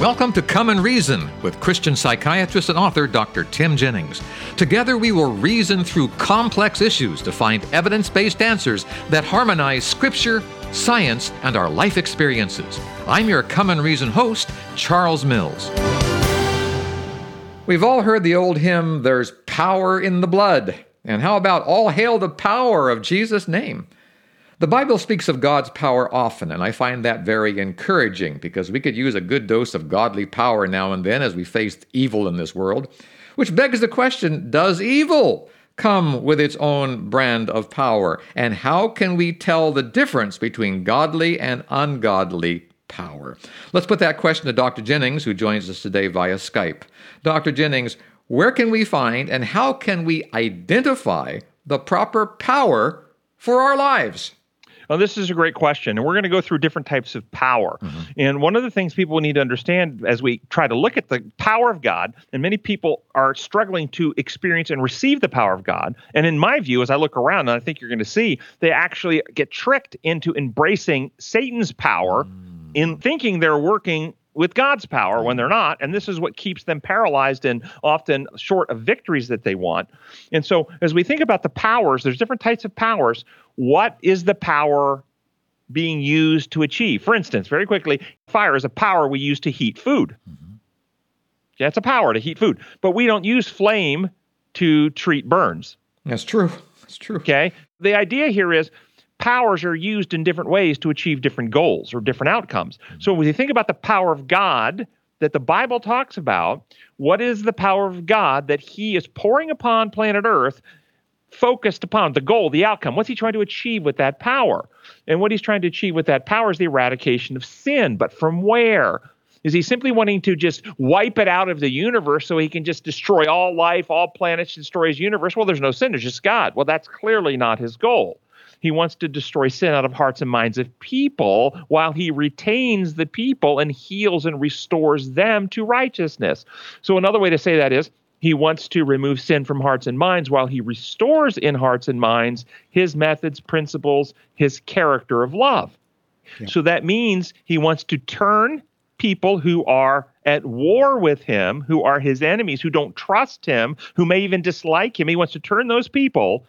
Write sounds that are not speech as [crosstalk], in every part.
Welcome to Come and Reason with Christian psychiatrist and author Dr. Tim Jennings. Together, we will reason through complex issues to find evidence based answers that harmonize Scripture, science, and our life experiences. I'm your Come and Reason host, Charles Mills. We've all heard the old hymn, There's Power in the Blood. And how about All Hail the Power of Jesus' Name? The Bible speaks of God's power often, and I find that very encouraging because we could use a good dose of godly power now and then as we face evil in this world. Which begs the question Does evil come with its own brand of power? And how can we tell the difference between godly and ungodly power? Let's put that question to Dr. Jennings, who joins us today via Skype. Dr. Jennings, where can we find and how can we identify the proper power for our lives? Well, this is a great question, and we're going to go through different types of power. Mm-hmm. And one of the things people need to understand as we try to look at the power of God, and many people are struggling to experience and receive the power of God. And in my view, as I look around, and I think you're going to see, they actually get tricked into embracing Satan's power mm. in thinking they're working with God's power when they're not. And this is what keeps them paralyzed and often short of victories that they want. And so, as we think about the powers, there's different types of powers what is the power being used to achieve? For instance, very quickly, fire is a power we use to heat food. Mm-hmm. Yeah, it's a power to heat food, but we don't use flame to treat burns. That's true. That's true. Okay. The idea here is powers are used in different ways to achieve different goals or different outcomes. So when you think about the power of God that the Bible talks about, what is the power of God that He is pouring upon planet Earth focused upon the goal, the outcome. What's he trying to achieve with that power? And what he's trying to achieve with that power is the eradication of sin. But from where? Is he simply wanting to just wipe it out of the universe so he can just destroy all life, all planets, destroy his universe? Well, there's no sin, there's just God. Well, that's clearly not his goal. He wants to destroy sin out of hearts and minds of people while he retains the people and heals and restores them to righteousness. So, another way to say that is he wants to remove sin from hearts and minds while he restores in hearts and minds his methods, principles, his character of love. Yeah. So that means he wants to turn people who are at war with him, who are his enemies, who don't trust him, who may even dislike him. He wants to turn those people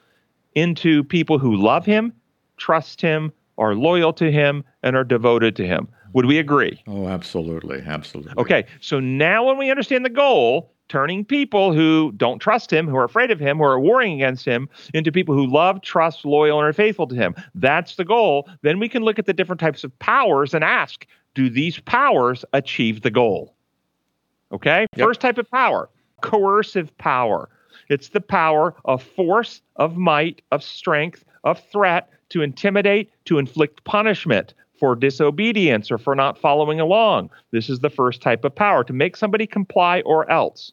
into people who love him, trust him, are loyal to him, and are devoted to him. Would we agree? Oh, absolutely. Absolutely. Okay. So now when we understand the goal, turning people who don't trust him, who are afraid of him, who are warring against him, into people who love, trust, loyal, and are faithful to him. That's the goal. Then we can look at the different types of powers and ask, do these powers achieve the goal? Okay? Yep. First type of power, coercive power. It's the power of force, of might, of strength, of threat to intimidate, to inflict punishment for disobedience or for not following along. This is the first type of power to make somebody comply or else.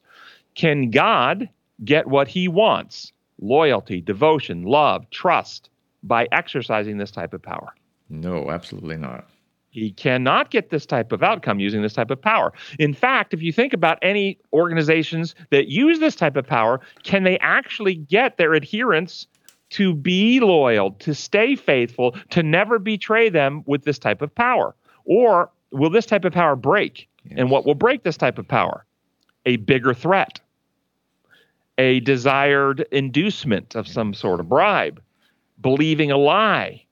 Can God get what he wants? Loyalty, devotion, love, trust by exercising this type of power? No, absolutely not. He cannot get this type of outcome using this type of power. In fact, if you think about any organizations that use this type of power, can they actually get their adherents to be loyal, to stay faithful, to never betray them with this type of power? Or will this type of power break? Yes. And what will break this type of power? A bigger threat a desired inducement of some sort, of bribe, believing a lie,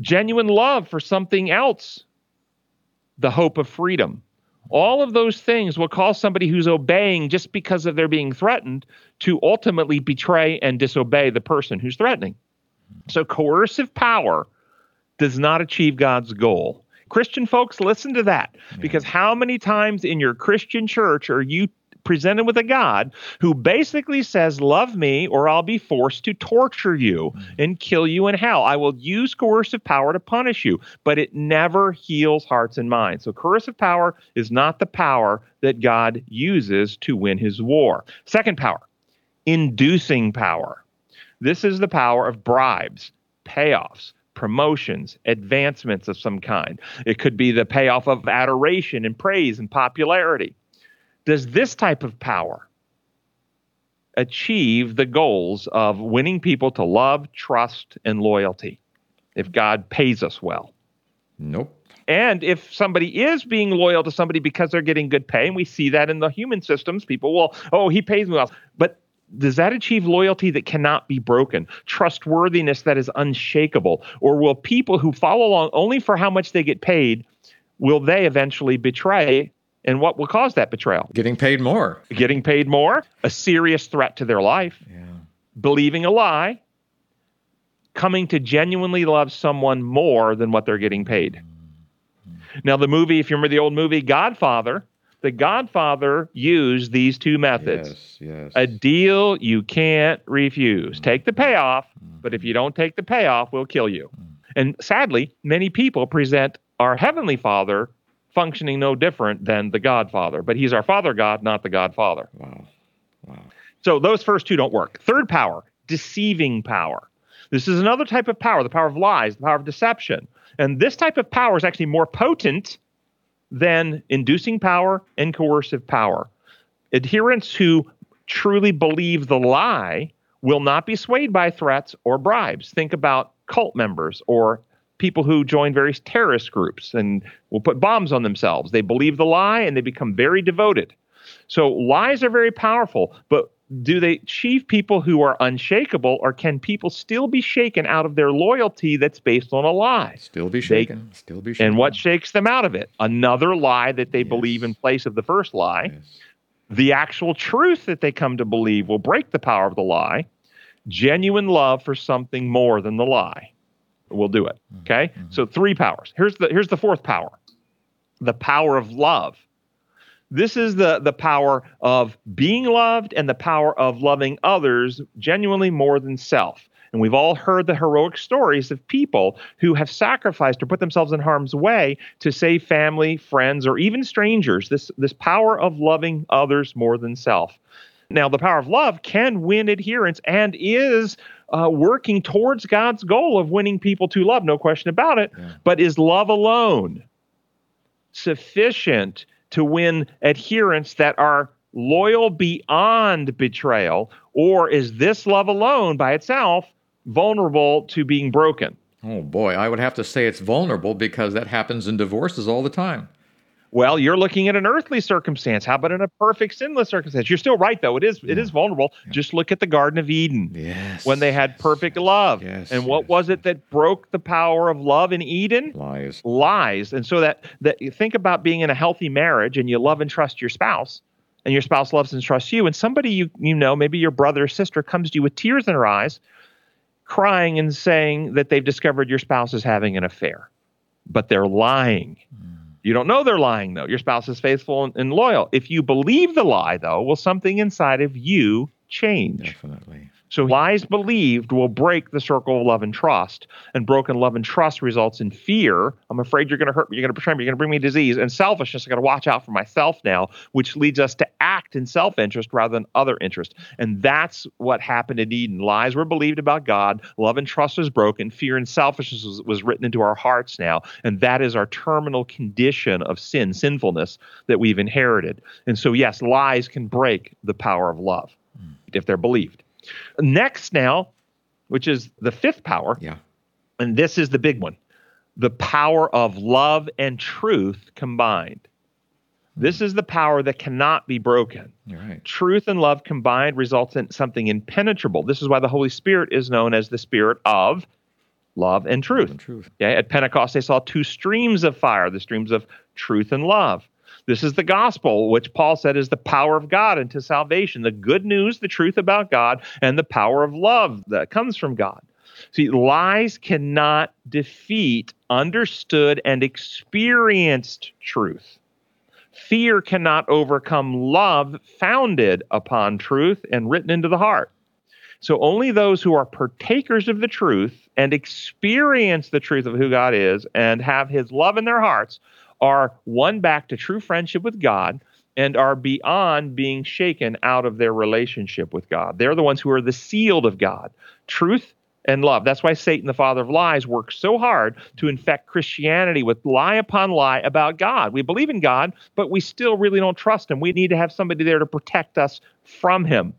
genuine love for something else, the hope of freedom. All of those things will cause somebody who's obeying just because of their being threatened to ultimately betray and disobey the person who's threatening. So coercive power does not achieve God's goal. Christian folks, listen to that. Because how many times in your Christian church are you presented with a God who basically says, Love me, or I'll be forced to torture you mm-hmm. and kill you in hell. I will use coercive power to punish you, but it never heals hearts and minds. So, coercive power is not the power that God uses to win his war. Second power, inducing power. This is the power of bribes, payoffs, promotions, advancements of some kind. It could be the payoff of adoration and praise and popularity. Does this type of power achieve the goals of winning people to love, trust, and loyalty if God pays us well? Nope. And if somebody is being loyal to somebody because they're getting good pay, and we see that in the human systems, people will, oh, he pays me well. But does that achieve loyalty that cannot be broken, trustworthiness that is unshakable? Or will people who follow along only for how much they get paid, will they eventually betray? And what will cause that betrayal? Getting paid more. Getting paid more, a serious threat to their life, Yeah. believing a lie, coming to genuinely love someone more than what they're getting paid. Mm-hmm. Now, the movie, if you remember the old movie Godfather, the Godfather used these two methods Yes, yes. a deal you can't refuse. Mm-hmm. Take the payoff, but if you mm-hmm. don't take the payoff, we'll kill you. And sadly, many people present our Heavenly Father functioning no different than the Godfather, but He's our Father God, not the Godfather. wow. Wow. So those first two don't work. Third power, deceiving power. This is another type of power, the power of lies, the power of deception. And this type of power is actually more potent than inducing power and coercive power. Adherents who truly believe the lie will not be swayed by threats or bribes. Think about cult members or people who join various terrorist groups and will put bombs on themselves. They believe the lie and they become very devoted. So lies are very powerful, but do they achieve people who are unshakable, or can people still be shaken out of their loyalty that's based on a lie? Still be shaken. Still be shaken. And what shakes them out of it? Another lie that they believe in place of the first lie. Yes. The actual truth that they come to believe will break the power of the lie. Genuine love for something more than the lie will do it. Mm-hmm. Okay? Mm-hmm. So three powers. Here's the here's the fourth power. The power of love. This is the the power of being loved and the power of loving others genuinely more than self. And we've all heard the heroic stories of people who have sacrificed or put themselves in harm's way to save family, friends, or even strangers. This, this power of loving others more than self. Now, the power of love can win adherence and is uh, working towards God's goal of winning people to love, no question about it. Yeah. But is love alone sufficient to win adherents that are loyal beyond betrayal? Or is this love alone by itself vulnerable to being broken? Oh boy, I would have to say it's vulnerable because that happens in divorces all the time. Well, you're looking at an earthly circumstance. How about in a perfect sinless circumstance? You're still right though. It is it is vulnerable. Just look at the Garden of Eden. Yes. When they had perfect love. Yes, and what yes, was it that broke the power of love in Eden? lies. Lies. And so that that you think about being in a healthy marriage and you love and trust your spouse and your spouse loves and trusts you and somebody you you know, maybe your brother or sister comes to you with tears in her eyes crying and saying that they've discovered your spouse is having an affair. But they're lying. Mm. You don't know they're lying, though. Your spouse is faithful and, and loyal. If you believe the lie, though, will something inside of you change? Definitely. So lies believed will break the circle of love and trust, and broken love and trust results in fear. I'm afraid you're going to hurt me. You're going to betray me. You're going to bring me disease and selfishness. I got to watch out for myself now, which leads us to act in self-interest rather than other interest. And that's what happened in Eden. Lies were believed about God. Love and trust was broken. Fear and selfishness was, was written into our hearts now, and that is our terminal condition of sin, sinfulness that we've inherited. And so, yes, lies can break the power of love mm. if they're believed. Next, now, which is the fifth power, Yeah. and this is the big one the power of love and truth combined. This is the power that cannot be broken. Right. Truth and love combined results in something impenetrable. This is why the Holy Spirit is known as the Spirit of love and truth. The truth. Okay? At Pentecost, they saw two streams of fire, the streams of truth and love. This is the gospel, which Paul said is the power of God into salvation, the good news, the truth about God, and the power of love that comes from God. See, lies cannot defeat understood and experienced truth. Fear cannot overcome love founded upon truth and written into the heart. So only those who are partakers of the truth and experience the truth of who God is and have his love in their hearts are won back to true friendship with God and are beyond being shaken out of their relationship with God. They're the ones who are the sealed of God. Truth and love. That's why Satan, the father of lies, works so hard to infect Christianity with lie upon lie about God. We believe in God, but we still really don't trust him. We need to have somebody there to protect us from him.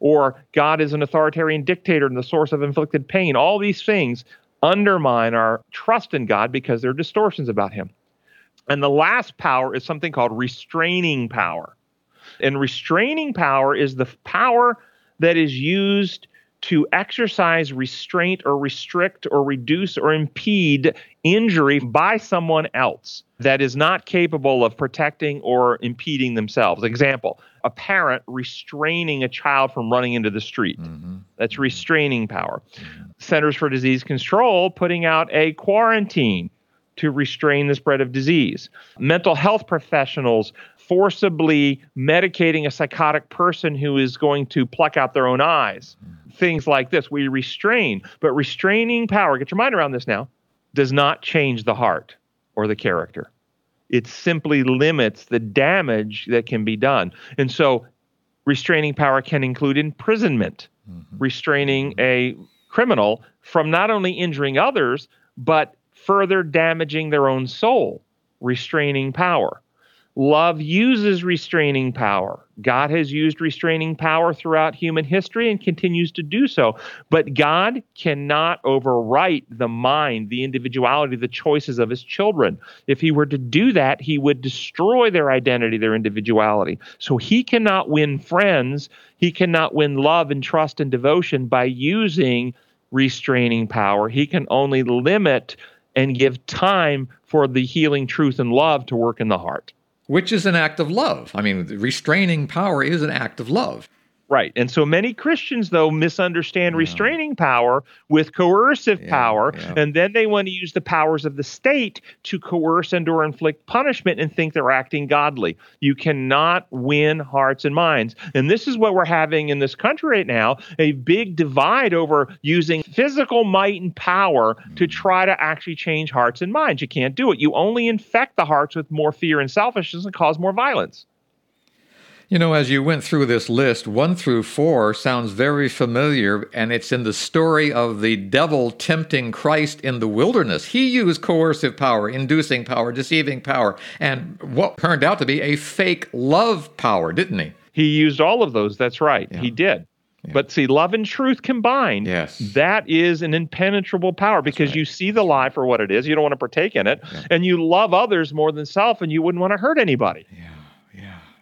Or God is an authoritarian dictator and the source of inflicted pain. All these things undermine our trust in God because they're distortions about him. And the last power is something called restraining power. And restraining power is the power that is used to exercise restraint or restrict or reduce or impede injury by someone else that is not capable of protecting or impeding themselves. Example, a parent restraining a child from running into the street. Mm-hmm. That's restraining power. Mm-hmm. Centers for Disease Control putting out a quarantine to restrain the spread of disease. Mental health professionals forcibly medicating a psychotic person who is going to pluck out their own eyes. Mm-hmm things like this. We restrain, but restraining power, get your mind around this now, does not change the heart or the character. It simply limits the damage that can be done. And so restraining power can include imprisonment, mm-hmm. restraining a criminal from not only injuring others, but further damaging their own soul. Restraining power. Love uses restraining power. God has used restraining power throughout human history and continues to do so. But God cannot overwrite the mind, the individuality, the choices of his children. If he were to do that, he would destroy their identity, their individuality. So he cannot win friends. He cannot win love and trust and devotion by using restraining power. He can only limit and give time for the healing truth and love to work in the heart which is an act of love. I mean, restraining power is an act of love. Right. And so many Christians, though, misunderstand yeah. restraining power with coercive yeah, power. Yeah. And then they want to use the powers of the state to coerce and or inflict punishment and think they're acting godly. You cannot win hearts and minds. And this is what we're having in this country right now a big divide over using physical might and power mm. to try to actually change hearts and minds. You can't do it. You only infect the hearts with more fear and selfishness and cause more violence. You know, as you went through this list, one through four sounds very familiar, and it's in the story of the devil tempting Christ in the wilderness. He used coercive power, inducing power, deceiving power, and what turned out to be a fake love power, didn't he? He used all of those. That's right. Yeah. He did. Yeah. But see, love and truth combined, yes. that is an impenetrable power because right. you see the lie for what it is. You don't want to partake in it. Yeah. And you love others more than self, and you wouldn't want to hurt anybody. Yeah.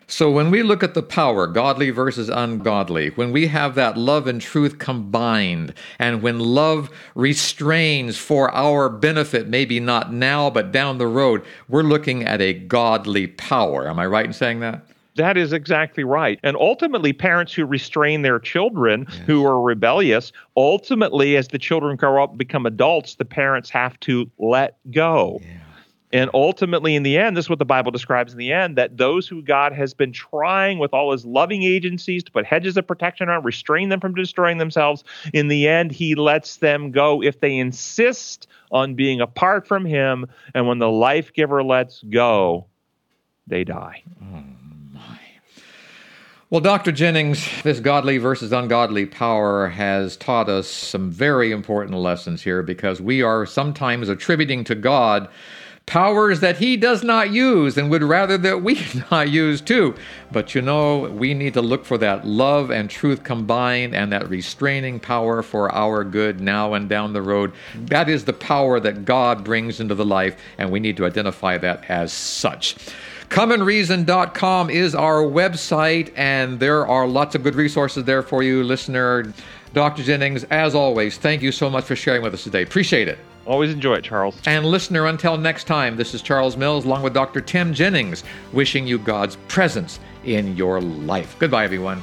So when we look at the power, godly versus ungodly, when we have that love and truth combined, and when love restrains for our benefit, maybe not now, but down the road, we're looking at a godly power. Am I right in saying that? That is exactly right. And ultimately, parents who restrain their children yes. who are rebellious, ultimately, as the children grow up, become adults, the parents have to let go. Yeah. And ultimately, in the end, this is what the Bible describes in the end that those who God has been trying with all his loving agencies to put hedges of protection around, restrain them from destroying themselves, in the end, he lets them go if they insist on being apart from him. And when the life giver lets go, they die. Oh, well, Dr. Jennings, this godly versus ungodly power has taught us some very important lessons here because we are sometimes attributing to God powers that he does not use and would rather that we [laughs] not use too. But you know, we need to look for that love and truth combined and that restraining power for our good now and down the road. That is the power that God brings into the life, and we need to identify that as such. ComeAndReason.com is our website, and there are lots of good resources there for you, listener. Dr. Jennings, as always, thank you so much for sharing with us today. Appreciate it. Always enjoy it, Charles. And listener, until next time, this is Charles Mills along with Dr. Tim Jennings, wishing you God's presence in your life. Goodbye, everyone.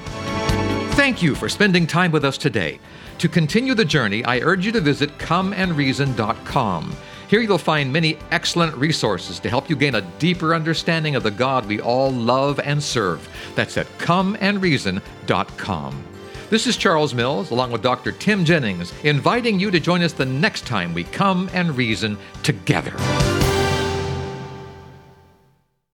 Thank you for spending time with us today. To continue the journey, I urge you to visit comeandreason.com. Here you'll find many excellent resources to help you gain a deeper understanding of the God we all love and serve. That's at comeandreason.com. This is Charles Mills, along with Dr. Tim Jennings, inviting you to join us the next time we come and reason together.